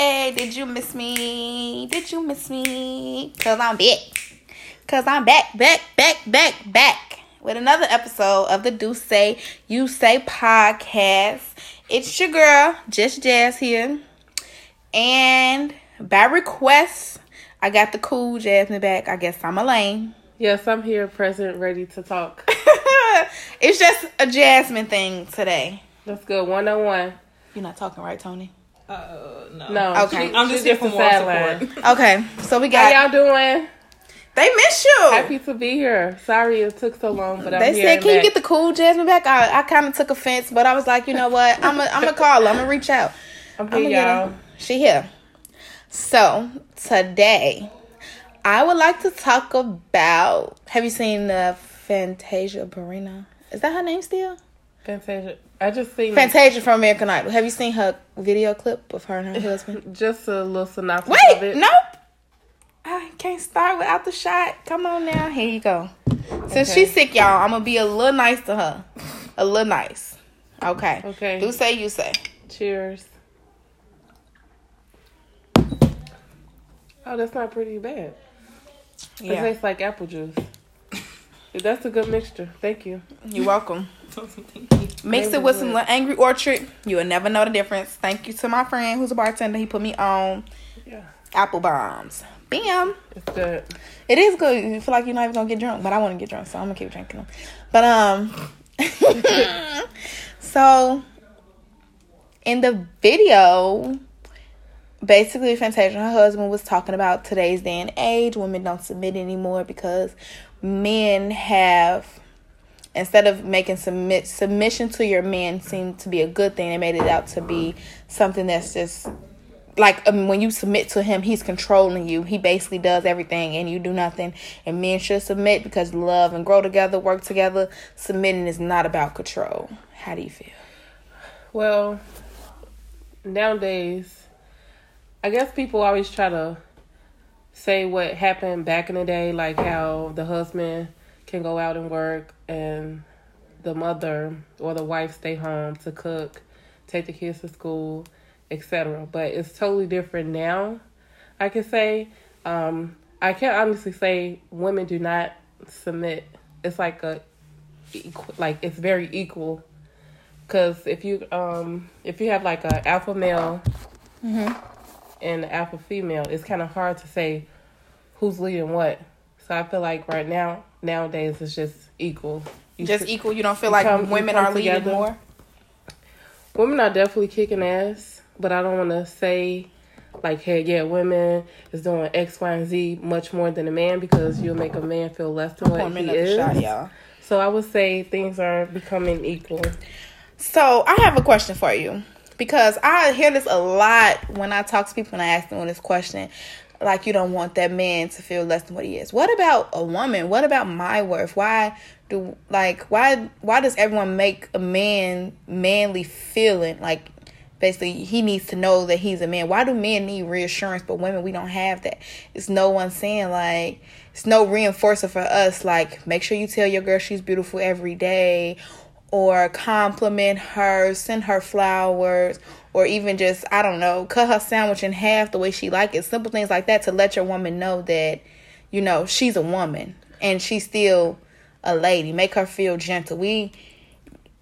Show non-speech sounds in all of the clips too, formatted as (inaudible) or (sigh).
Hey, did you miss me? Did you miss me? Cause I'm back. Cause I'm back, back, back, back, back with another episode of the Do Say You Say podcast. It's your girl, Just Jazz here. And by request, I got the cool Jasmine back. I guess I'm a lame. Yes, I'm here, present, ready to talk. (laughs) it's just a Jasmine thing today. That's good. One on one. You're not talking right, Tony? Uh, no. No. Okay. She- I'm just She's here for more support. (laughs) Okay, so we How got. y'all doing? They miss you. Happy to be here. Sorry it took so long, but I'm They here. said, and "Can you get the cool Jasmine back?" I, I kind of took offense, but I was like, you know what? I'm gonna I'm gonna call. I'm gonna reach out. I'm I'm here, y'all. She here. So today, I would like to talk about. Have you seen the Fantasia Barrino? Is that her name still? Fantasia. I just seen Fantasia from American Idol. Have you seen her video clip of her and her (laughs) husband? just a little synopsis of Wait, it. nope. I can't start without the shot. Come on now. Here you go. Since Okay. she's sick, y'all, I'm gonna be a little nice to her. A little nice. Okay. Okay. Do say you say. Cheers. Oh, that's not pretty bad. Yeah. It tastes like apple juice. That's a good mixture. Thank you. You're welcome. Mix it with some Angry Orchard. You will never know the difference. Thank you to my friend who's a bartender. He put me on Yeah, apple bombs. Bam. it's good. It is good. You feel like you're not even gonna get drunk, but I want to get drunk, so I'm gonna keep drinking them. But um, (laughs) so in the video, basically, Fantasia, her husband was talking about today's day and age. Women don't submit anymore because men have instead of making submit submission to your man seem to be a good thing, they made it out to be something that's just like um, when you submit to him, he's controlling you. He basically does everything and you do nothing. And men should submit because love and grow together, work together. Submitting is not about control. How do you feel? Well, nowadays, I guess people always try to say what happened back in the day, like how the husband can go out and work and the mother or the wife stay home to cook, take the kids to school, etc. But it's totally different now. I can say, um, I can honestly say women do not submit. It's like a, like it's very equal Cause if you um if you have like a alpha male and an alpha female, it's kind of hard to say who's leading what. So I feel like right now nowadays it's just equal. You Just equal. You don't feel you like come- women are leading more. women are definitely kicking ass, but I don't want to say like hey yeah women is doing X Y and Z much more than a man because you'll make a man feel less than what he is. shot, y'all. So I would say things are becoming equal. So I have a question for you because I hear this a lot when I talk to people and I ask them this question. Like you don't want that man to feel less than what he is. What about a woman? What about my worth? Why do like why why does everyone make a man manly feeling like basically he needs to know that he's a man? Why do men need reassurance but women we don't have that? It's no one saying like it's no reinforcer for us like make sure you tell your girl she's beautiful every day or compliment her, send her flowers, or even just, I don't know, cut her sandwich in half the way she like it. Simple things like that to let your woman know that, you know, she's a woman and she's still a lady. Make her feel gentle. We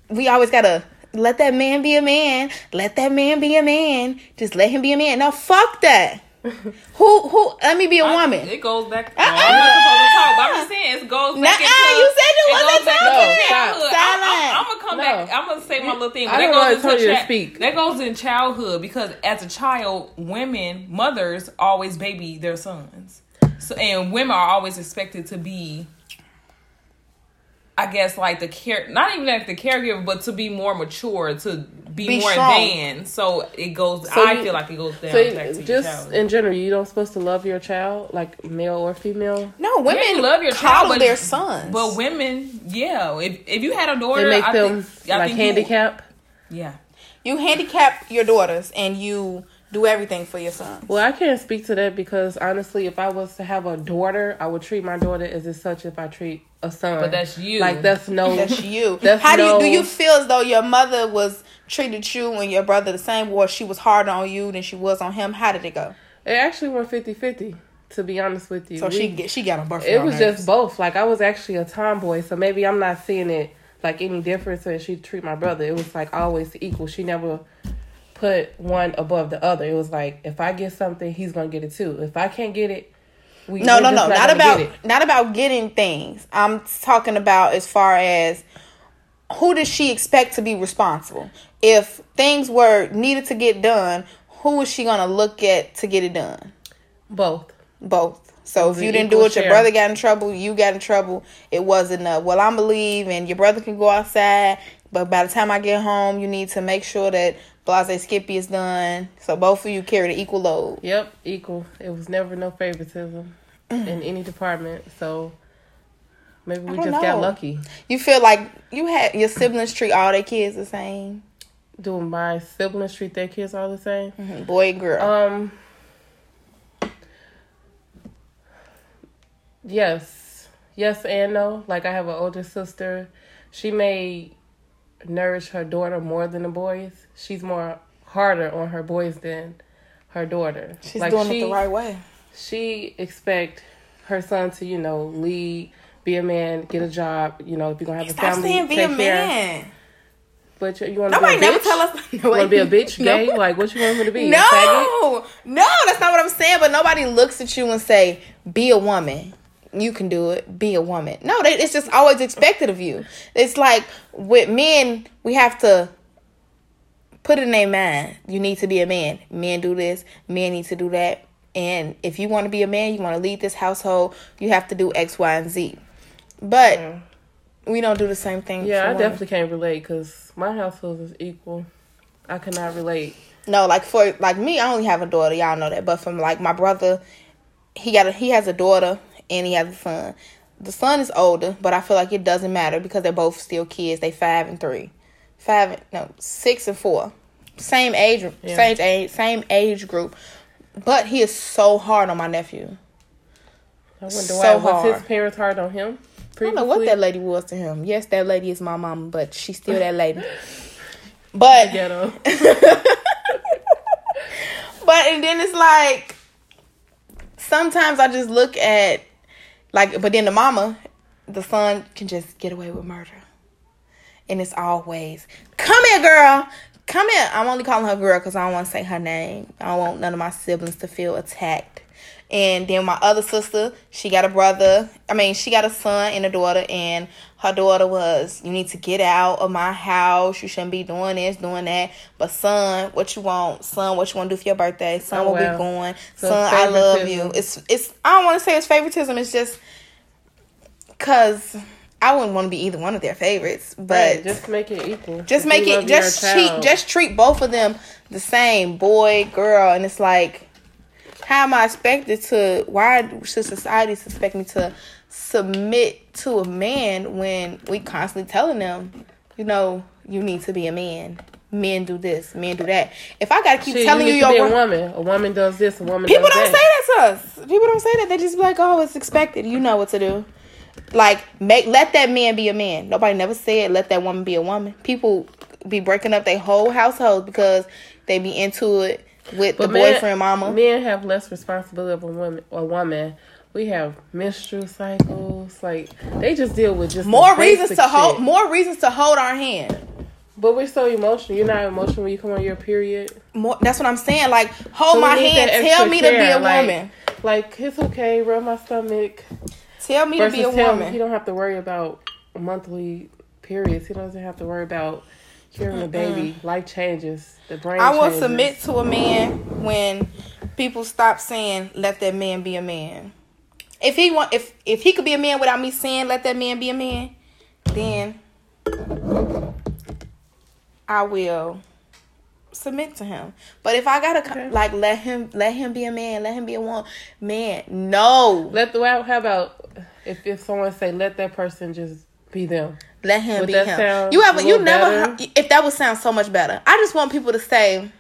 we always gotta let that man be a man. Let that man be a man. Just let him be a man. No, fuck that. (laughs) who who let me be a woman. It goes back. Uh-uh. I'm not supposed to talk, but I'm just saying it goes back Nuh-uh, into. you said you it wasn't goes back talking. into No, childhood. stop. I'm, I'm, I'm gonna come No. back. I'm gonna say my little thing. I that don't goes wanna into tell you to speak. That goes in childhood because as a child, women, mothers, always baby their sons. So and women are always expected to be. I guess like the care, not even like the caregiver, but to be more mature, to be, Be more strong. advanced. So it goes. So I you- feel like it goes down So back to your just in general, you don't supposed to love your child, like male or female. No, women you love your child, but their sons. But women, yeah, if if you had a daughter, They make I them think, like handicap. yeah, you handicap your daughters and you do everything for your son. Well, I can't speak to that because honestly, if I was to have a daughter, I would treat my daughter as if such if I treat a son. But that's you. Like that's no. That's you. That's How do you do you feel as though your mother was treated you and your brother the same, or she was harder on you than she was on him? How did it go? It actually went 50-50, To be honest with you, So We- she get she got a birth. It was just both. Like I was actually a tomboy, so maybe I'm not seeing it like any difference when she treat my brother. It was like always equal. She never put one above the other. It was like if I get something, he's gonna get it too. If I can't get it, we No, no, no. Not gonna about not about getting things. I'm talking about as far as who does she expect to be responsible? If things were needed to get done, who is she gonna look at to get it done? both. Both. So if you didn't do it, your brother got in trouble, you got in trouble. It wasn't a well, I'm gonna leave, and your brother can go outside. But by the time I get home, you need to make sure that Blase Skippy is done. So both of you carry the equal load. Yep, equal. It was never no favoritism in any department. So maybe we just don't got lucky. You feel like you had your siblings treat all their kids the same, Do my siblings treat their kids all the same. Mhm. boy and girl. Um. Yes, yes and no. Like I have an older sister. She may nourish her daughter more than the boys. She's more harder on her boys than her daughter. She's like doing she, it the right way. She expect her son to you know lead, be a man, get a job. You know if you're gonna have a Stop family, saying be take a care. man. But you, you want to be Nobody a never bitch? tell us. (laughs) You want to be a bitch, (laughs) gay? No. Like what you want me to be? faggot? No, no, that's not what I'm saying. But nobody looks at you and say, "Be a woman." You can do it. Be a woman. No, they, it's just always expected of you. It's like with men, we have to put it in their mind. You need to be a man. Men do this. Men need to do that. And if you want to be a man, you want to lead this household. You have to do X, Y, and Z. But Yeah. we don't do the same thing. Yeah, I women. definitely can't relate because my household is equal. I cannot relate. No, like for like me, I only have a daughter. Y'all know that. But from like my brother, he got a he has a daughter and he has a son. The son is older, but I feel like it doesn't matter because they're both still kids. They five and three, five no six and four, same age, Yeah. same age, same age group. But he is so hard on my nephew. I wonder So why was hard. his parents hard on him. I don't know what that lady was to him. Yes, that lady is my mom, but she's still that lady. (laughs) But ghetto. (laughs) But and then it's like sometimes I just look at like but then the mama, the son can just get away with murder. And it's always, come here, girl. Come here. I'm only calling her girl because I don't want to say her name. I don't want none of my siblings to feel attacked. And then my other sister, she got a brother. I mean, she got a son and a daughter. And her daughter was, you need to get out of my house. You shouldn't be doing this, doing that. But son, what you want? Son, what you want to do for your birthday? Oh, son, Oh, where wow. we going? So son, I love you. It's it's. I don't want to say it's favoritism. It's just because I wouldn't want to be either one of their favorites. But Right, just make it equal. just If make it just treat just treat both of them the same boy girl and it's like how am i expected to why should society expect me to submit to a man when we constantly telling them you know you need to be a man men do this men do that if i gotta keep Shit, telling you, you, need to your a woman. A woman does this. A woman People don't say that. that to us. People don't say that. They just be like, "Oh, it's expected. You know what to do." Like, make let that man be a man. Nobody never said let that woman be a woman. People be breaking up their whole household because they be into it with the men- boyfriend, mama. Men have less responsibility of a woman. A woman. We have menstrual cycles. Like they just deal with just the more reasons to hold. shit. More reasons to hold our hand. But we're so emotional. You're not emotional when you come on your period. More. That's what I'm saying. Like, hold So my hand. Tell me to be a like- woman. Like it's okay, rub my stomach. Tell me to be a woman. he don't have to worry about monthly periods. He doesn't have to worry about carrying a baby. Life changes. The brain. I will changes. submit to a man when people stop saying let that man be a man. If he want if if he could be a man without me saying let that man be a man, then I will submit to him. But if I gotta Okay. like let him let him be a man, let him be a woman, man, no, Let the how about if if someone say let that person just be them. Let him Would be him. You ever you never better? if that would sound so much better. I just want people to say,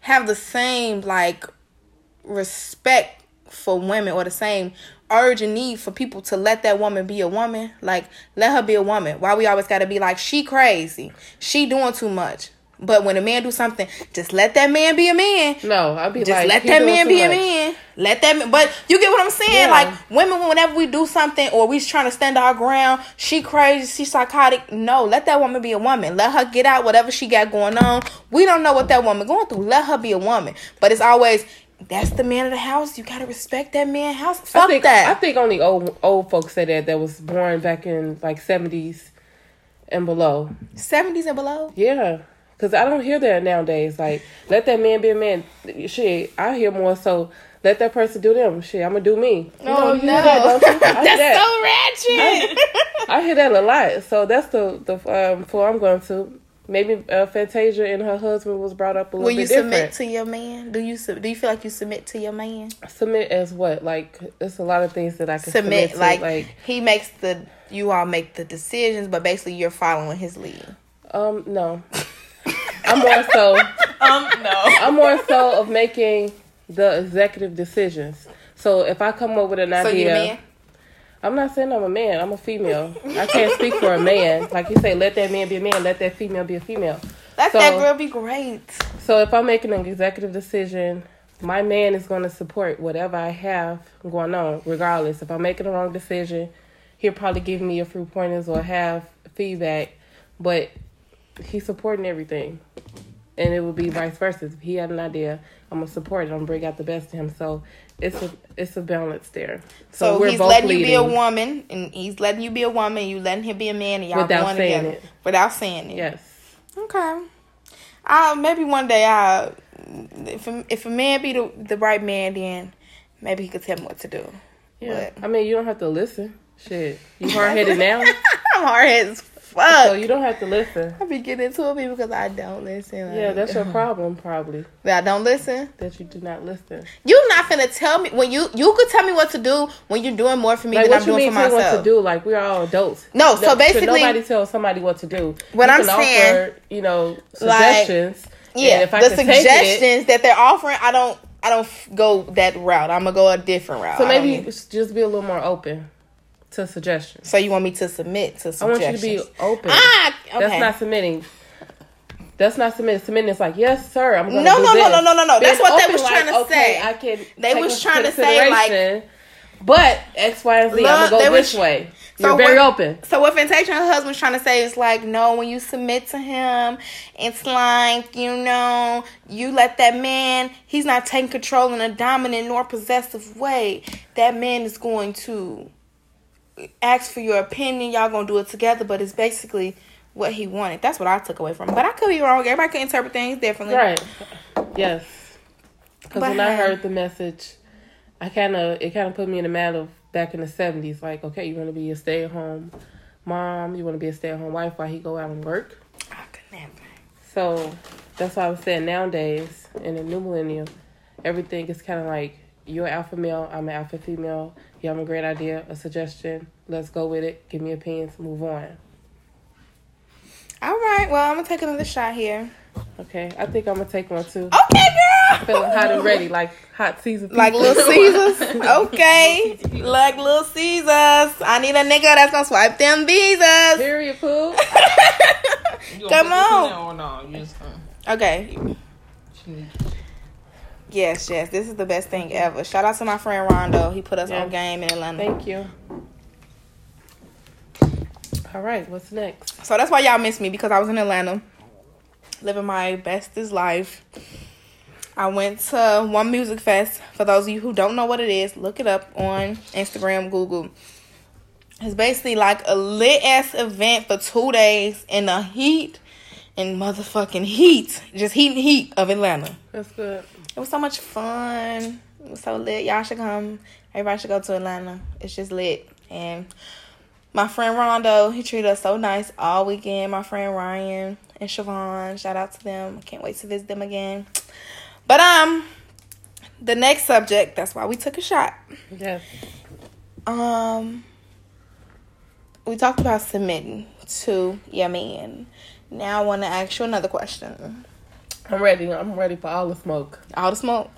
have the same like respect for women or the same urge and need for people to let that woman be a woman. Like let her be a woman. Why we always gotta be like she crazy, she doing too much. But when a man do something, just let that man be a man. No, I'd be Just like, let that man be a man. Let that man. But you get what I'm saying? Yeah. Like women, whenever we do something or we trying to stand our ground, she crazy, she psychotic. No, let that woman be a woman. Let her get out whatever she got going on. We don't know what that woman going through. Let her be a woman. But it's always that's the man of the house. You gotta respect that man house. Fuck I think that. I think only old old folks say that that was born back in like seventies and below. Seventies and below. Yeah, because I don't hear that nowadays. Like, let that man be a man. Shit, I hear more so. Let that person do them. Shit, I'm gonna do me. You know, Oh you hear no, that, don't you? (laughs) That's that. so ratchet. I hear that a lot. So that's the the um, floor I'm going to. Maybe uh, Fantasia and her husband was brought up a little bit. Will you bit different. submit to your man? Do you sub- do you feel like you submit to your man? submit as what? Like, it's a lot of things that I can submit submit, to. like, like he makes the you all make the decisions but basically you're following his lead Um, no. I'm more so (laughs) Um, no. I'm more so of making the executive decisions. So if I come up with an so you idea, I'm not saying I'm a man. I'm a female. I can't speak for a man. Like you say, let that man be a man. Let that female be a female. let So- that girl be great So if I'm making an executive decision, my man is going to support whatever I have going on, regardless. If I'm making a wrong decision, he'll probably give me a few pointers or have feedback, but he's supporting everything. And it would be vice versa. If he had an idea, I'm gonna support it. I'm gonna bring out the best in him. So it's a it's a balance there. so, we're he's both letting you be a woman and he's letting you be a woman you letting him be a man and y'all Without going saying together it. without saying it Yes. okay uh maybe one day i if a, if a man be the, the right man then maybe he could tell me what to do Yeah. But- I mean, you don't have to listen. Shit, you hard headed (laughs) now, i'm hard-headed as so you don't have to listen. i be getting into it because i don't listen Yeah, that's your (laughs) problem, probably. that i don't listen That you do not listen. You're not finna tell me when you you could tell me what to do when you're doing more for me Like than what I'm you doing mean for tell what to do? Like we're all adults. No, so should basically- nobody tells somebody what to do. What You I'm saying- offer, you know, suggestions. Yeah, if I the take it, suggestions that they're offering, I don't I don't f- go that route. I'm gonna go a different route. so maybe just be a little more open to suggestions. so you want me to submit to suggestions? I want you to be open. ah okay. That's not submitting. That's not submitting. Submitting is like, yes, sir. I'm going to No, do no, no, this. no, no, no, no. That's what they was trying to okay, say. I can. They was trying to say, like- but X, Y, and Z. Look, I'm gonna go was- this way. So You're very what- open. So what Fantasia and her husband's trying to say is like, no, when you submit to him, it's like, you know, you let that man, he's not taking control in a dominant nor possessive way. That man is going to ask for your opinion. Y'all gonna do it together, but it's basically what he wanted. That's what I took away from it. But I could be wrong. Everybody can interpret things differently. Right. Yes. Because when I heard the message, I kind of it kind of put me in the mind of back in the seventies. Like, okay, you want to be a stay at home mom, you want to be a stay at home wife while he go out and work. I could never. So that's why I was saying nowadays in the new millennium, everything is kind of like you're alpha male, I'm an alpha female. You have a great idea, a suggestion. Let's go with it. Give me opinions. Move on. All right. Well, I'm gonna take another shot here. Okay, I think I'm gonna take one too. Okay, girl. Feeling hot and ready, like hot season. Like. Little Caesars. (laughs) Okay. Like Little Caesars. I need a nigga that's gonna swipe them visas. Period, poo. (laughs) Come gonna put this in on. there no? Just, uh, Okay. Yes, yes. This is the best thing ever. Shout out to my friend Rondo. He put us Yeah. on game in Atlanta. Thank you. All right, what's next? So that's why y'all miss me because I was in Atlanta living my bestest life. I went to one music fest. For those of you who don't know what it is, look it up on Instagram, Google. It's basically like a lit ass event for two days in the heat and motherfucking heat. Just heat and heat of Atlanta. That's good. It was so much fun. It was so lit. Y'all should come. Everybody should go to Atlanta. It's just lit. And my friend Rondo, he treated us so nice all weekend. My friend Ryan and Siobhan, shout out to them. Can't wait to visit them again. But um, the next subject. That's why we took a shot. Yes. Um, we talked about submitting to your man. Now I want to ask you another question. I'm ready. I'm ready for all the smoke. All the smoke.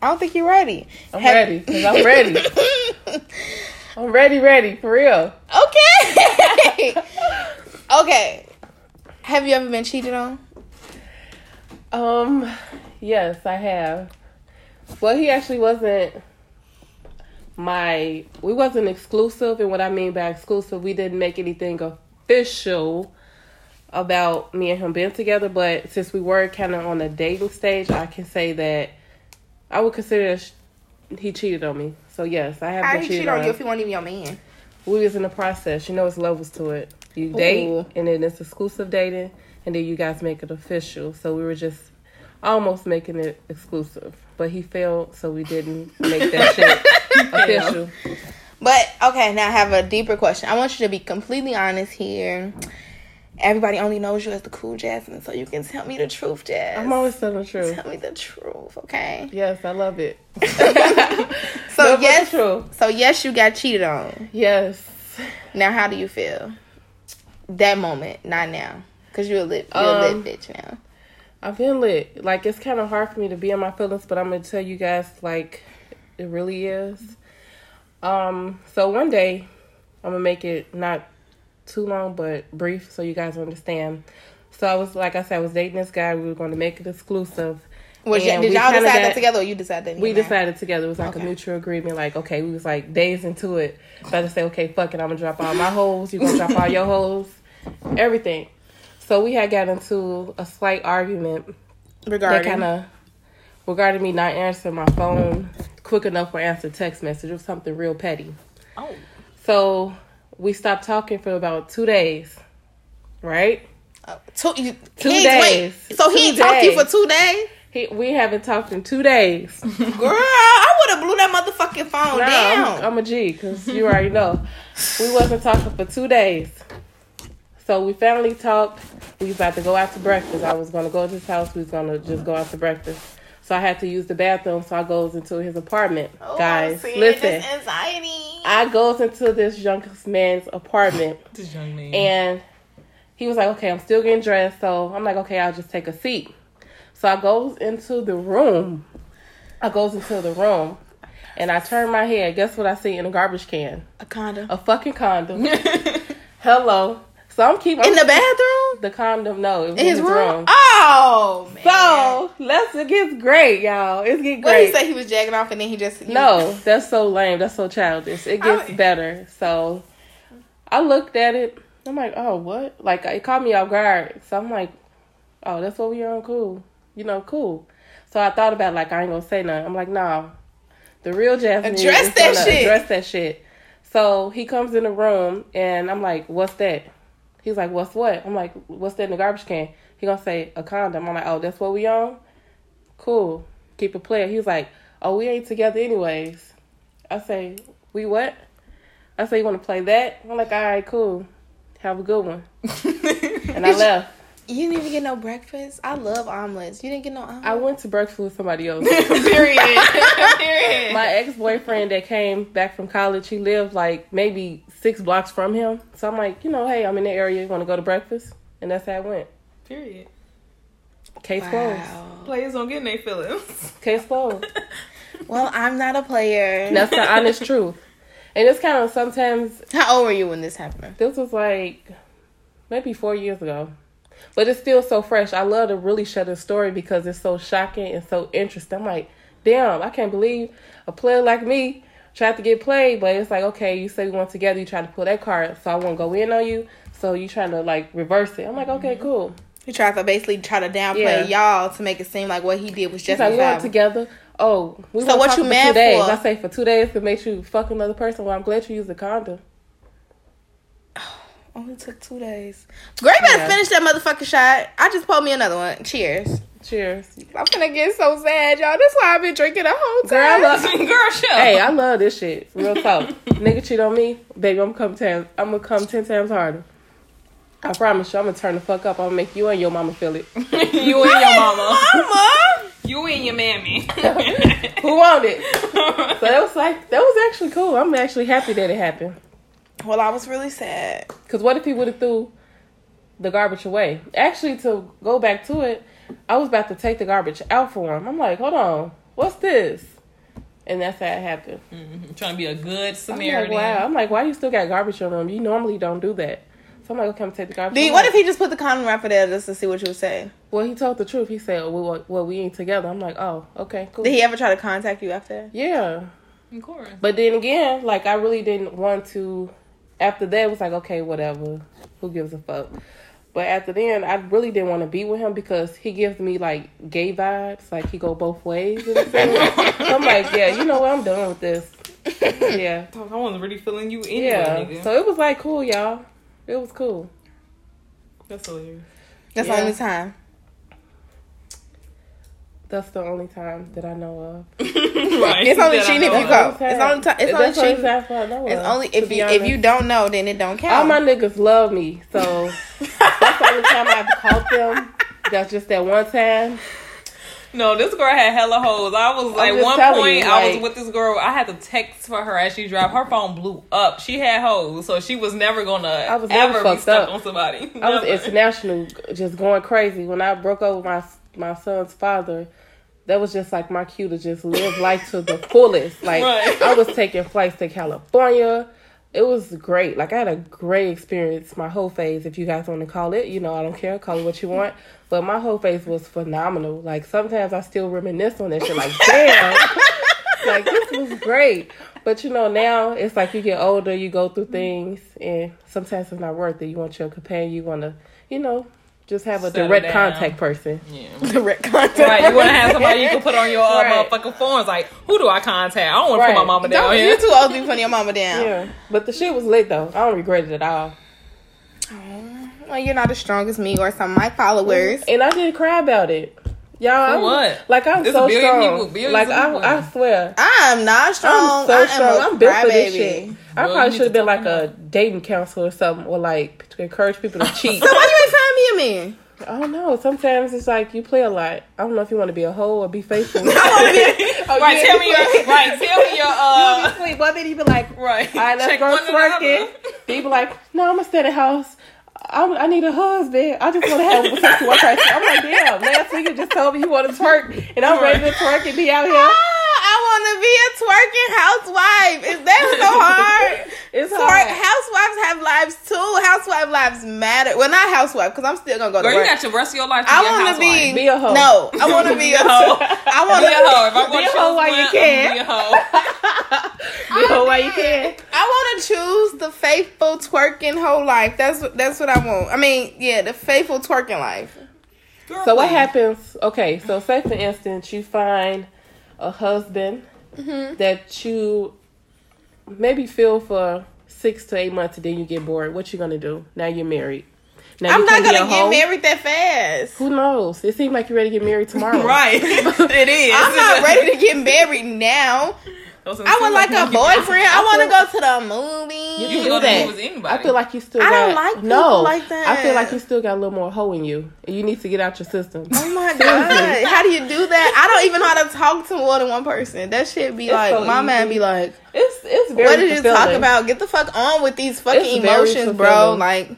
I don't think you're ready. I'm Have- ready because I'm ready. (laughs) I'm ready, ready for real. okay. (laughs) okay. Have you ever been cheated on? Um, yes, I have. Well, he actually wasn't my. We wasn't exclusive, and what I mean by exclusive, we didn't make anything official about me and him being together. But since we were kind of on the dating stage, I can say that I would consider he cheated on me. So yes, I have How been he cheated cheat on on. you if he wasn't even your man? we was in the process. You know, it's levels to it. You date, Ooh. and then it's exclusive dating, and then you guys make it official. So we were just almost making it exclusive, but he failed, so we didn't make that (laughs) shit official. But okay, now I have a deeper question. I want you to be completely honest here. Everybody only knows you as the cool Jasmine, so you can tell me the truth, Jazz. I'm always telling the truth. tell me the truth, okay? Yes, I love it. (laughs) (laughs) So Nothing yes, so yes, you got cheated on. Yes. Now, how do you feel? That moment, not now, because you're a lit, you're a Um, lit bitch now. I've been lit. Like it's kind of hard for me to be in my feelings, but I'm gonna tell you guys like it really is. Um, so one day I'm gonna make it not too long but brief so you guys understand. So I was like I said, I was dating this guy. We were going to make it exclusive. Was y- and did y'all decide that got- together, or you decided that? We decided together. It was like Okay. a mutual agreement. Like, okay, we was like days into it. So I just say, okay, fuck it. I'm gonna drop all my holes. You gonna drop all your holes, everything. So we had got into a slight argument that regarding. kind of regarding me not answering my phone quick enough for answer text message. It was something real petty. Oh. So we stopped talking for about two days, right? Uh, two, you, Two he ain't- wait, days. so he Two ain't talked to you for two days, He, we haven't talked in two days. (laughs) girl. I would have blew that motherfucking phone Nah, down. I'm, I'm a G because you already know. (laughs) We wasn't talking for two days. So we finally talked. We was about to go out to breakfast. I was gonna go to his house. We was gonna just go out to breakfast. So I had to use the bathroom. So I goes into his apartment. Oh, Guys, see, listen. this anxiety. I goes into this young man's apartment (laughs) This young man. and he was like, okay, I'm still getting dressed. So I'm like, okay, I'll just take a seat. So I goes into the room. I goes into the room and I turn my head. Guess what I see in a garbage can? a condom A fucking condom. (laughs) Hello. So I'm keeping in the bathroom the condom. No, it was in his room. room. Oh man. So let's it gets great, y'all. It's getting what he great. say? He was jacking off, and then he just he- No, that's so lame. That's so childish. It gets I better. So I looked at it. I'm like, oh, what? Like it caught me off guard. So I'm like, oh, that's what we on. Cool. You know, cool. So I thought about like I ain't gonna say nothing. I'm like, nah. The real Jasmine Address that shit. Address that shit. So he comes in the room and I'm like, what's that? He's like, what's what? I'm like, what's that in the garbage can? He gonna say a condom. I'm like, oh, that's what we on. Cool. Keep it playing. He was like, oh, we ain't together anyways. I say, we what? I say, you want to play that? I'm like, all right, cool. Have a good one. (laughs) And I left. You didn't even get no breakfast. I love omelets. You didn't get no omelet. I went to breakfast with somebody else. (laughs) Period. (laughs) Period. My ex boyfriend that came back from college, he lived like maybe six blocks from him. So I'm like, you know, hey, I'm in the area. You want to go to breakfast? And that's how it went. Period. Case closed. Players don't get in their feelings. Case closed. (laughs) Well, I'm not a player. That's the honest truth. And it's kind of sometimes How old were you when this happened? This was like maybe four years ago. But it's still so fresh. I love to really share the story because it's so shocking and so interesting. I'm like, damn, I can't believe a player like me tried to get played, but it's like, okay, you say we went together, you tried to pull that card, so I won't go in on you. So you trying to like reverse it. I'm like, okay, mm-hmm. cool. He tried to basically try to downplay y'all to make it seem like what he did was just like, we went together. Oh, we So what you for mad two days. for? I say for two days to make you fuck another person. Well, I'm glad you used the condom. Only took two days. Great better Yeah. finish that motherfucking shot. I just pulled me another one. Cheers. Cheers. I'm gonna get so sad, y'all. That's why I've been drinking the whole time. Girl, I time. love- Girl, shut up. Hey, I love this shit. Real talk. (laughs) Nigga cheat on me, baby. I'm come ten. I'm gonna come ten times harder. I promise you, I'm gonna turn the fuck up. I'm gonna make you and your mama feel it. (laughs) you and your mama. Mama. You and your mammy. (laughs) Who want it? So that was like that was actually cool. I'm actually happy that it happened. Well, I was really sad. Cause what if he would have threw the garbage away? Actually, to go back to it, I was about to take the garbage out for him. I'm like, hold on, what's this? And that's how it happened. Mhm. Trying to be a good I'm like, Samaritan. wow. I'm like, why you still got garbage on them? You normally don't do that. So I'm like, okay, I'm take the garbage. Do what if he just put the condom wrapper there just to see what you would say? Well, he told the truth. He said, well, well, we ain't together. I'm like, oh, okay, cool. Did he ever try to contact you after? yeah. Of course. But then again, like I really didn't want to. After that, it was like okay, whatever. Who gives a fuck? But after then, I really didn't want to be with him because he gives me like gay vibes. Like he go both ways. in a sense. so I'm like, yeah, you know what? I'm done with this. Yeah, (laughs) I wasn't really feeling you anyway, yeah. nigga. So it was like cool, y'all. It was cool. That's hilarious. That's Yeah. the only time. That's the only time that I know of. (laughs) right. It's only That cheating if you of. go. It's only ti- it's only That's the only cheating. time know It's only if be you if you don't know, then it don't count. All my niggas love me, so that's the only time I've caught them. That's just that one time. No, this girl had hella hoes. I was like, one point, you, I was with this girl. I had to text for her as she drive. Her phone blew up. She had hoes, so she was never gonna I was ever be fucked stuck up. on somebody. I was international, just going crazy. When I broke up with my my son's father, that was just like my cue to just live life to the fullest. Like (laughs) Right. I was taking flights to California. It was great. Like I had a great experience. My whole phase, if you guys want to call it, you know, I don't care. Call it what you want. But my whole phase was phenomenal. Like sometimes I still reminisce on that shit. Like damn, (laughs) like this was great. But you know, now it's like you get older, you go through things, and sometimes it's not worth it. You want your companion, you want to, you know, just have a Settle direct down. contact person. yeah. (laughs) direct contact. Right, you want to have somebody you can put on your uh, Right. motherfucking phones. Like, who do I contact? I don't want to put my mama down Don't, here. you too old to be putting your mama down. Yeah, but the shit was lit though. I don't regret it at all. Well, you're not as strong as me or some of my followers. And I didn't cry about it. Y'all, I'm, what? Like I'm There's so a billion strong. people- billions like of I, people. I swear, I'm not strong. I'm so I am strong. a I'm built for this crybaby. shit. I Well, you probably need should have been talk like a dating counselor or something, or like to encourage people to (laughs) cheat. So why you ain't find me? I don't know. Sometimes it's like you play a lot. I don't know if you want to be a hoe or be faithful. right, tell me your (laughs) right, tell me your uh Sweet, but then you be like, right. all right, let's Check go one the twerking. They be like, no, I'm gonna stay at the house. I, I need a husband. I just want to have sex with one person. I'm like, damn. Last week you just told me you want to twerk, and I'm ready to twerk and be out here. I want to be a twerking housewife. Is that so (laughs) hard? It's Twerk, hard. housewives have lives too. Housewife lives matter. Well, not housewife because I'm still gonna go to Girl, you got your rest of your life to I want to be, Be a hoe. No, I want to (laughs) be a hoe. I want to Be a to. hoe. If I'm Be a hoe choose while you can. I'm be a hoe. Be a hoe while you can. I want to choose the faithful twerking whole life. That's that's what I want. I mean, yeah, the faithful twerking life. Girl, So what happens? Okay, so say for instance, you find a husband Mm-hmm. that you maybe feel for six to eight months, and then you get bored. What you gonna do? Now you're married. Now I'm not gonna get hoe. married that fast. Who knows? It seems like you're ready to get married (laughs) tomorrow. Right. (laughs) it is. (laughs) I'm not ready to get married now. I want like a boyfriend. I want to go to the movie. You can go to that. movies with anybody. I feel like you still. I got, don't like people no, like that. I feel like you still got a little more hoe in you, and you need to get out your system. Oh my (laughs) god! How do you do that? I don't even know how to talk to more than one person. That shit be It's like so my man be like, It's it's very. "What did you talk about? Get the fuck on with these fucking It's emotions, bro." Like,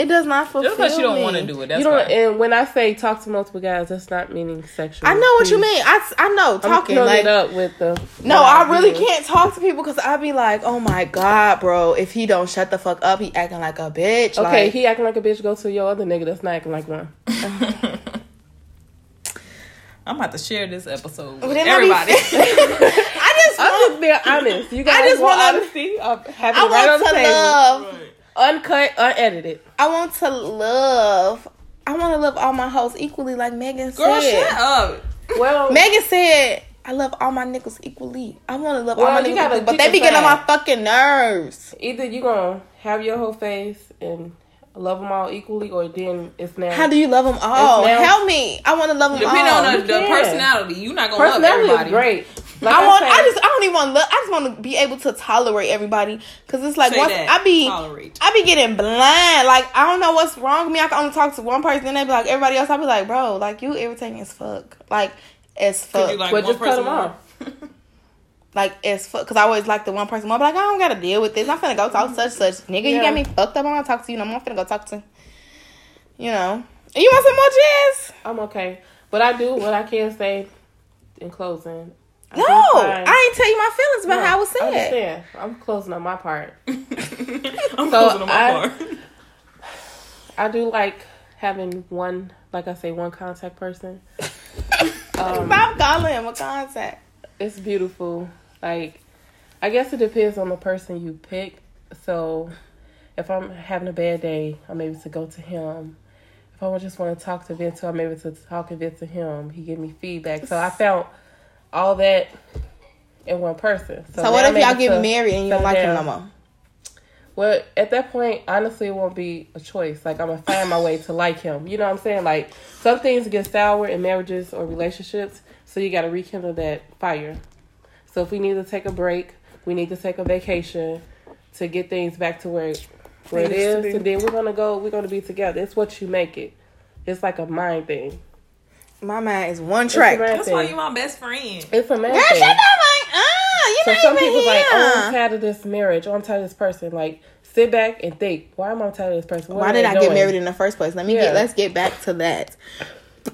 it does not fulfill Just because you don't want to do it. That's you don't, why. and when I say talk to multiple guys, that's not meaning sexual. I know what you mean. I, I know I'm talking filling like it up with the. no, I really do. can't talk to people because I be like, "Oh my god, bro! If he don't shut the fuck up, he acting like a bitch." Okay, like, he acting like a bitch. Go to your other nigga that's not acting like one. (laughs) I'm about to share this episode with then everybody. (laughs) I just I'm want, just being honest. You guys I just want wanna- honesty of having I right on want the to table, love. Uncut, unedited. I want to love. I want to love all my hoes equally, like Megan Girl, said. shut up. Well, Megan said, "I love all my niggas equally. I want to love all my niggas equally, but they be getting on my fucking nerves. either you gonna have your whole face and love them all equally, or then it's now. How do you love them all? Now- Help me. I want to love them Depending all. on the, the personality, you're not gonna love everybody. is great. Like I want. I just. I don't even want to look. I just want to be able to tolerate everybody because it's like Say once that. I be. Tolerate. I be getting blind. Like I don't know what's wrong with me. I can only talk to one person, and they be like everybody else. I be like, bro, like you irritating as fuck. Like as fuck. you like Well, one just cut them off. (laughs) like as fuck because I always like the one person more. But like I don't gotta deal with this. I'm finna go talk to such such nigga. You got me fucked up. I'm gonna talk to you no more. I'm finna go talk to. You know, You want some more jazz? I'm okay, but I do what I can say in closing. I No, I ain't tell you my feelings about No, how I was I understand. I'm closing on my part. (laughs) I'm So closing on my I- part. I do like having one, like I say, one contact person. (laughs) Um, Stop calling him a contact. it's beautiful. Like, I guess it depends on the person you pick. So, if I'm having a bad day, I'm able to go to him. If I just want to talk to Vince, I'm able to talk and vent to him. He give me feedback. So I found all that in one person. So, now what if y'all get to married and you don't settle like him no more? Well, at that point, honestly, it won't be a choice. Like I'm gonna find my way to like him. You know what I'm saying? Like some things get sour in marriages or relationships, so you got to rekindle that fire. So if we need to take a break, we need to take a vacation to get things back to where where it It used to is, be. and then we're gonna go. We're gonna be together. It's what you make it. It's like a mind thing. My mind is one It's a track. That's thing. why you my best friend. It's a man Girl, thing. shut up, like, ah, you So some even people here. like, oh, I'm tired of this marriage. Oh, I'm tired of this person. Like, sit back and think. Why am I tired of this person? What Why did they I get married in the first place? Let me Yeah. get. Let's get back to that.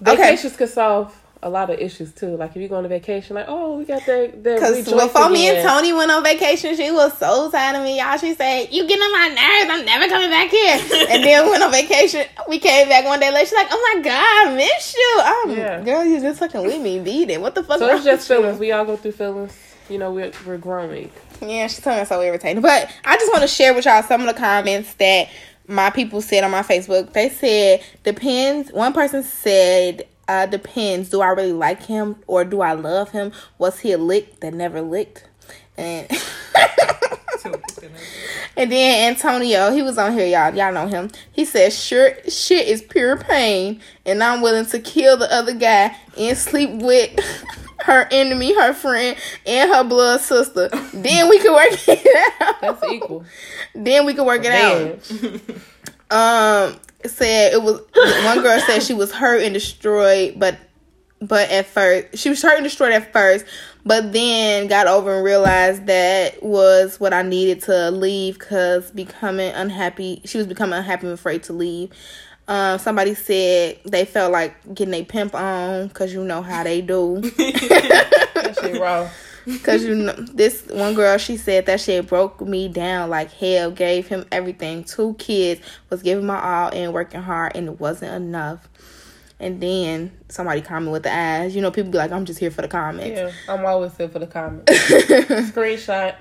Okay. Vacations could solve a lot of issues too. Like if you go on a vacation, like oh, we got the the Because before me and. Tony went on vacation, she was so tired of me, y'all. She said, "You getting on my nerves. I'm never coming back here." (laughs) and then we went on vacation. We came back one day later. She's like, "Oh my god, I miss you." Um, Yeah. girl, you just fucking with me, beat it. What the fuck? So it's just with you? feelings. We all go through feelings. You know, we're we're growing. Yeah, she's telling me so irritating. But I just want to share with y'all some of the comments that my people said on my Facebook. They said depends. One person said uh, depends. Do I really like him or do I love him? Was he a lick that never licked? And (laughs) and then Antonio, he was on here, y'all. Y'all know him. He said, "Sure, shit is pure pain, and I'm willing to kill the other guy and sleep with (laughs) her enemy, her friend, and her blood sister. then we could work it out. That's equal. Then we could work it out." Um, said it was one girl said she was hurt and destroyed, but but at first she was hurt and destroyed at first, but then got over and realized that was what I needed to leave because becoming unhappy. She was becoming unhappy and afraid to leave. Um, somebody said they felt like getting a pimp on because you know how they do. (laughs) That shit wrong. Cause you know this one girl, she said that shit broke me down like hell. Gave him everything. Two kids was giving my all and working hard, and it wasn't enough. And then somebody comment with the eyes. You know, people be like, "I'm just here for the comments." Yeah, I'm always here for the comments. (laughs) Screenshot.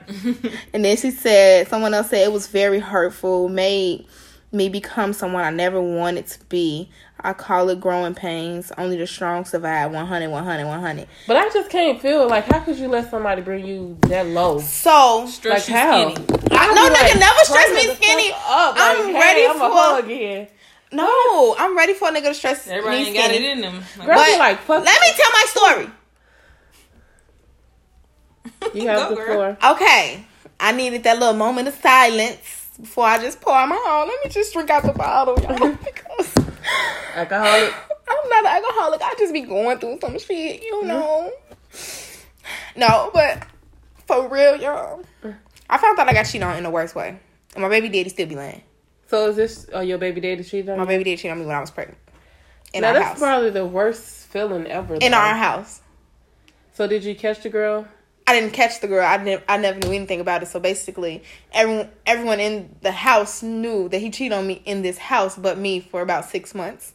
And then she said, someone else said it was very hurtful, made me become someone I never wanted to be. I call it growing pains. Only the strong survive. 100, 100, 100. But I just can't feel like how could you let somebody bring you that low? So Stress Like how? skinny. I, no, be nigga, like, never stress me skinny. Up. Like, I'm hey, ready I'm a for- hug again. No, I'm ready for a nigga to stress Everybody me ain't got it in them. Like, Girl, But be like, fuck. let me tell my story. You have (laughs) Go, the floor. Okay, I needed that little moment of silence before I just pour my own. Let me just drink out the bottle, y'all, (laughs) because Alcoholic. I'm not an alcoholic. I just be going through some shit, you know. No, but for real, y'all, I found out I got cheated on in the worst way. And my baby daddy still be lying. So is this uh, your baby daddy cheated on My you? baby daddy cheated on me when I was pregnant. In now that's house. probably the worst feeling ever. in though. our house. So did you catch the girl? I didn't catch the girl. I never, I never knew anything about it. So basically, everyone, everyone in the house knew that he cheated on me in this house, but me for about six months.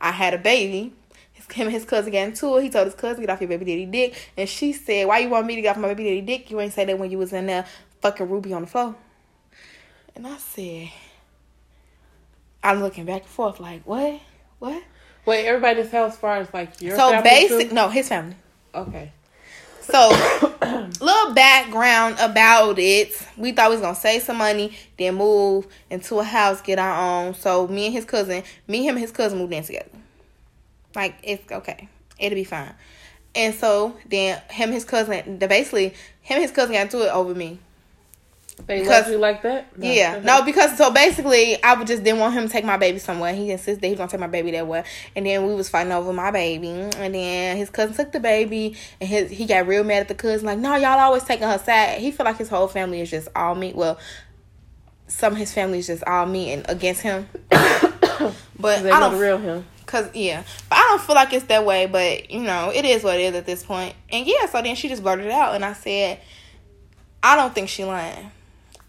I had a baby. His, him and his cousin got into it. He told his cousin, "Get off your baby daddy dick," and she said, "Why you want me to get off my baby daddy dick? You ain't say that when you was in there fucking Ruby on the floor." And I said, I'm looking back and forth, like, what, what? Wait, everybody's house, as far as like your so family basic, no, his family. Okay. So, (coughs) little background about it. We thought we was gonna save some money, then move into a house, get our own. So me and his cousin, me, him, and his cousin moved in together. Like it's okay, it'll be fine. And so then him, and his cousin, basically him, and his cousin got into it over me. They Because- love you like that? No. Yeah, no, because so basically, I would just didn't want him to take my baby somewhere. He insisted he was gonna take my baby that way, and then we was fighting over my baby, and then his cousin took the baby, and his he got real mad at the cousin, like, no, y'all always taking her side. He feel like his whole family is just all me. Well, some of his family is just all me and against him. (coughs) But They I don't the real him. Cause yeah, but I don't feel like it's that way. But you know, it is what it is at this point. And yeah, so then she just blurted it out, and I said, I don't think she lying.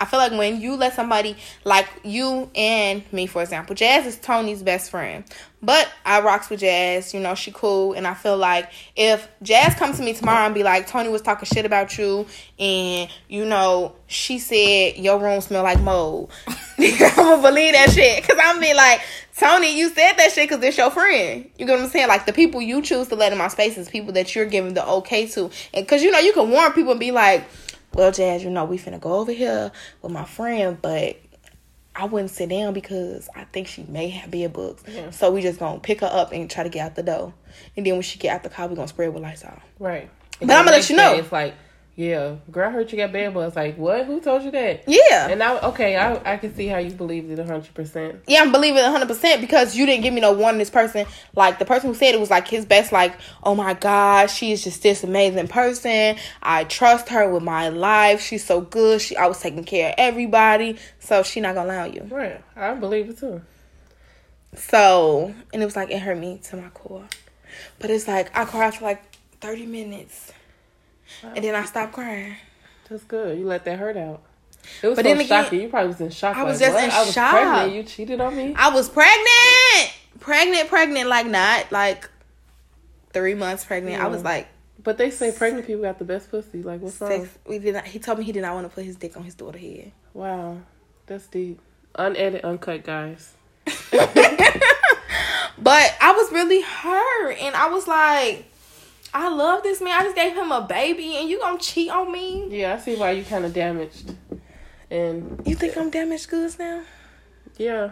I feel like when you let somebody like you and me, for example, Jazz is Tony's best friend, but I rocks with Jazz. You know, she cool, and I feel like if Jazz comes to me tomorrow and be like, Tony was talking shit about you, and you know, she said your room smell like mold, (laughs) I'm gonna believe that shit, cause I'm be like, Tony, you said that shit because it's your friend. You get what I'm saying? Like the people you choose to let in my space is people that you're giving the okay to, and cause you know you can warn people and be like well, Jazz, you know, we finna go over here with my friend, but I wouldn't sit down because I think she may have bed bugs. So we just gonna pick her up and try to get out the door. And then when she get out the car, we gonna spray it with Lysol. Right. But I'ma let you know. It's like, yeah, girl, I heard you got bad bugs. Like, what? Who told you that? Yeah. And I okay, I I can see how you believed it hundred percent. yeah, I'm believing 100% because you didn't give me no one this person. Like, the person who said it was like his best, like, oh my God, she is just this amazing person. I trust her with my life. She's so good. She I was taking care of everybody. So she not gonna lie on you. Right. I believe it too. So, and it was like, it hurt me to my core. But it's like, I cried for like 30 minutes. And then I stopped crying. That's good. You let that hurt out. It was But so then again, shocking. You probably was in shock. I was like, just what? in I was shock. pregnant. You cheated on me. I was pregnant! Pregnant, pregnant, like not like three months pregnant. I was like But they say pregnant people got the best pussy. Like, what's wrong? six. We did not, he told me he did not want to put his dick on his daughter's head. Wow, that's deep. Unedited, uncut, guys. (laughs) But I was really hurt. And I was like, I love this man. I just gave him a baby and you gonna cheat on me? Yeah, I see why you kind of damaged. And You think I'm damaged goods now? yeah,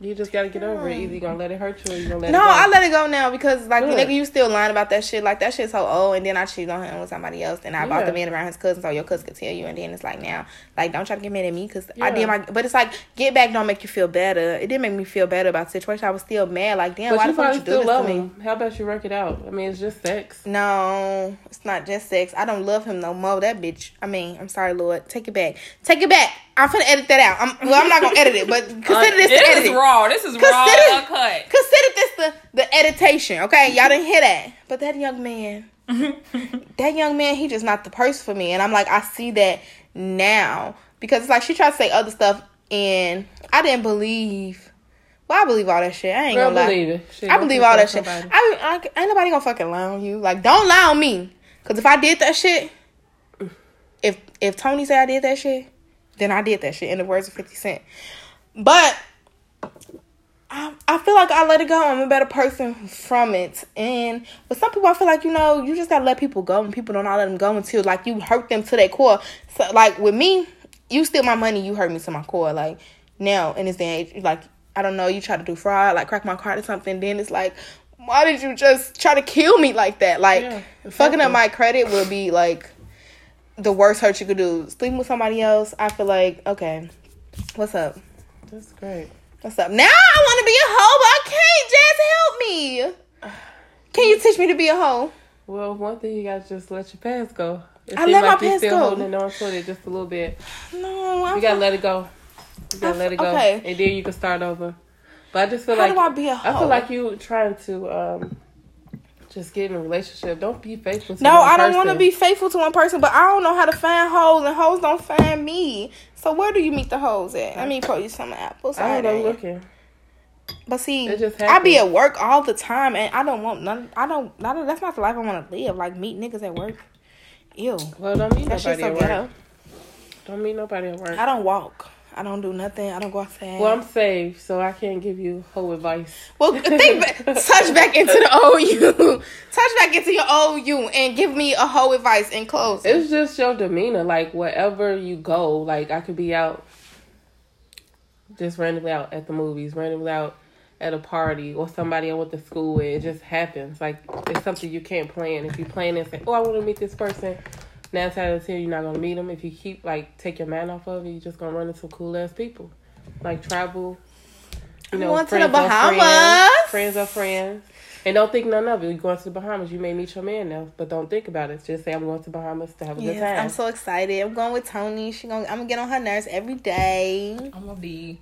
you just gotta get over it. Either you gonna let it hurt you or you gonna let No, it go. No, I let it go now because like Good. nigga, you still lying about that shit. Like that shit's so old, and then I cheated on him with somebody else, and I bought the man around his cousin so your cousin could tell you, and then it's like now, like don't try to get mad at me because I did my. But it's like get back don't make you feel better. It didn't make me feel better about the situation. I was still mad. Like damn, but why you the fuck you do still this love to me? How about you work it out? I mean, it's just sex. No, it's not just sex. I don't love him no more. That bitch. I mean, I'm sorry, Lord. Take it back. Take it back. I'm finna edit that out. I'm, well, I'm not gonna edit it, but (laughs) consider this the This is raw. This is raw Consider- uncut. Consider this the the editation, okay? Y'all didn't hear that, but that young man, (laughs) that young man, he just not the person for me, and I'm like, I see that now because it's like she tried to say other stuff, and I didn't believe. Well, I believe all that shit. I ain't Girl, gonna lie. believe it. I believe all that shit. somebody- I, I ain't nobody gonna fucking lie on you. Like, don't lie on me, cause if I did that shit, if if Tony said I did that shit, then I did that shit. In the words of Fifty Cent, but I, I feel like I let it go. I'm a better person from it. And with some people, I feel like you know you just gotta let people go, and people don't not let them go until like you hurt them to their core. So like with me, you steal my money, you hurt me to my core. Like now in this day, age, like I don't know, you try to do fraud, like crack my card or something. Then it's like, why did you just try to kill me like that? Like Yeah, fucking up my credit would be like the worst hurt you could do. Sleeping with somebody else, I feel like okay, what's up? That's great. What's up? Now I want to be a hoe, but I can't. Just help me. Can you teach me to be a hoe? Well, one thing you gotta just let your past go. It I let my like you're past still go. holding on to it just a little bit. No, I You gotta let it go. You gotta let it go, okay. and then you can start over. But I just feel How like do I be a I feel like you trying to um just get in a relationship. Don't be faithful. to No, I don't want to be faithful to one person, but I don't know how to find hoes, and hoes don't find me. So where do you meet the hoes at? I mean, probably some apples. I ain't. Looking. But see, I be at work all the time, and I don't want none. I don't. Not, that's not the life I want to live. Like meet niggas at work. Ew, Well, don't meet that nobody so at work. ghetto. Don't meet nobody at work. I don't walk. I don't do nothing. I don't go outside. Well, I'm saved, so I can't give you whole advice. Well, (laughs) think back, touch back into the old you. touch back into your old you and give me a whole advice in close. It's just your demeanor. Like wherever you go, like I could be out, just randomly out at the movies, randomly out at a party, or somebody I went to school with. It just happens. Like it's something you can't plan. If you plan and say, "Oh, I want to meet this person," nine times out of ten you're not gonna meet them. If you keep like take your mind off of it, you're just gonna run into some cool ass people. Like travel. You I'm know, going to the friends are Bahamas. Friends, friends are friends. And don't think none of it. You're going to the Bahamas. You may meet your man now, but don't think about it. Just say I'm going to Bahamas to have a good time. I'm so excited. I'm going with Tony. She gonna. I'm gonna get on her nerves every day. I'm gonna be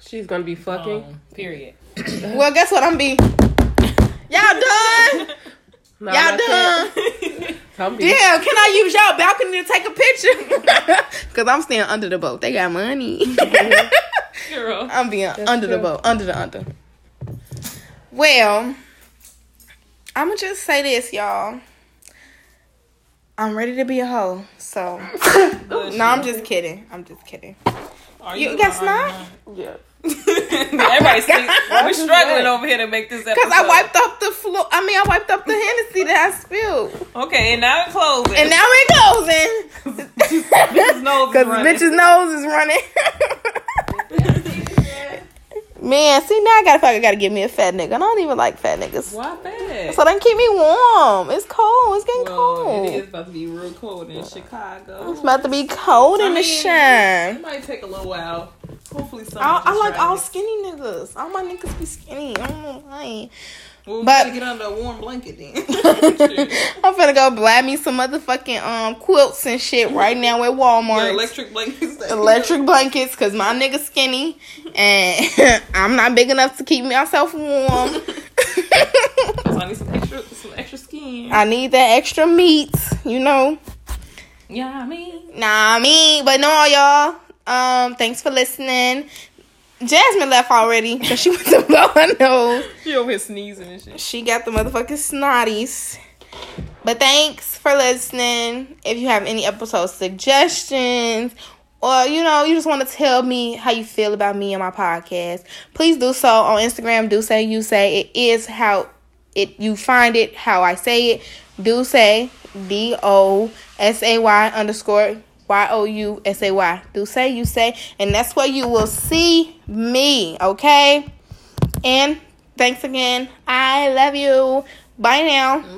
She's gonna be fucking. Um, period. Well, guess what? I'm be. (laughs) Y'all done? (laughs) No, Y'all done? (laughs) that. Damn, can I use y'all balcony to take a picture? (laughs) Cause I'm staying under the boat. They got money. Girl. (laughs) I'm being under the boat, under the under. Well, I'm gonna just say this, y'all. I'm ready to be a hoe. So, (laughs) no, I'm just kidding. I'm just kidding. Are You guess or are not? Yeah. (laughs) Everybody sleep. (laughs) We're struggling over here to make this episode. Cause I wiped up the floor. I mean, I wiped up the Hennessy that I spilled, Okay, and now it's closing. and now we're closing. Bitch's (laughs) nose is Cause running. bitch's nose is running. Man, see now I gotta fucking gotta give me a fat nigga. I don't even like fat niggas. Why bad? So they can keep me warm. It's cold. It's getting well, cold. it is about to be real cold in Chicago. It's about to be cold in the It might take a little while. Hopefully, some. I, I like all skinny niggas. All my niggas be skinny. I don't know why. Well, but- get under a warm blanket then. (laughs) (laughs) I'm finna go blab me some motherfucking um quilts and shit right now at Walmart. Your electric blankets. electric blankets because my nigga skinny and (laughs) I'm not big enough to keep myself warm. So I need some extra, some extra skin. I need that extra meat, you know. yeah, I mean. Nah, I mean, but no, y'all. Um, thanks for listening. Jasmine left already because she (laughs) went to blow her nose. She over here sneezing and shit. She got the motherfucking snotties. But thanks for listening. If you have any episode suggestions or you know, you just want to tell me how you feel about me and my podcast, please do so on Instagram. Do say you say it is how it you find it how I say it. Do say D O S A Y underscore Y O U S A Y. Do say you say, and that's where you will see me. Okay. And thanks again. I love you. Bye now.